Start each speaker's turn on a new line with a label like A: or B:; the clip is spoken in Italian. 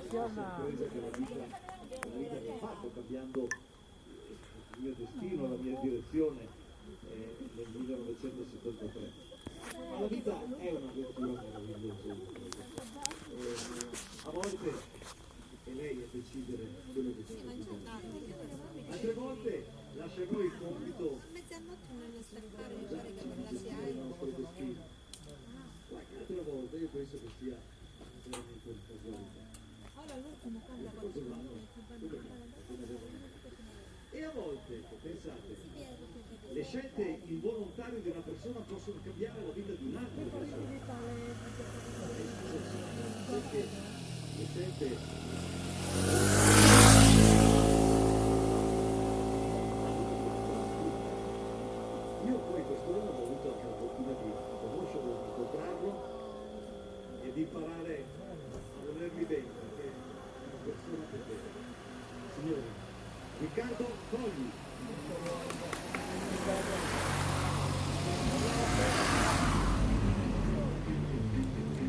A: che la vita, mi ha fatto cambiando il mio destino, la mia direzione eh, nel 1973. Ma la vita è un'avventura meravigliosa. Eh, a volte è lei a decidere quello che si fa. Altre volte lascia a noi il compito
B: che
A: di gestire il nostro destino. Qualche altra volta io penso che sia veramente una casualità. E a volte, pensate, le scelte involontarie di una persona possono cambiare la vita di un'altra persona. Perché le scelte Io poi quest'uomo ho avuto anche la fortuna di conoscerlo, di incontrarlo e di imparare Riccardo Fogli.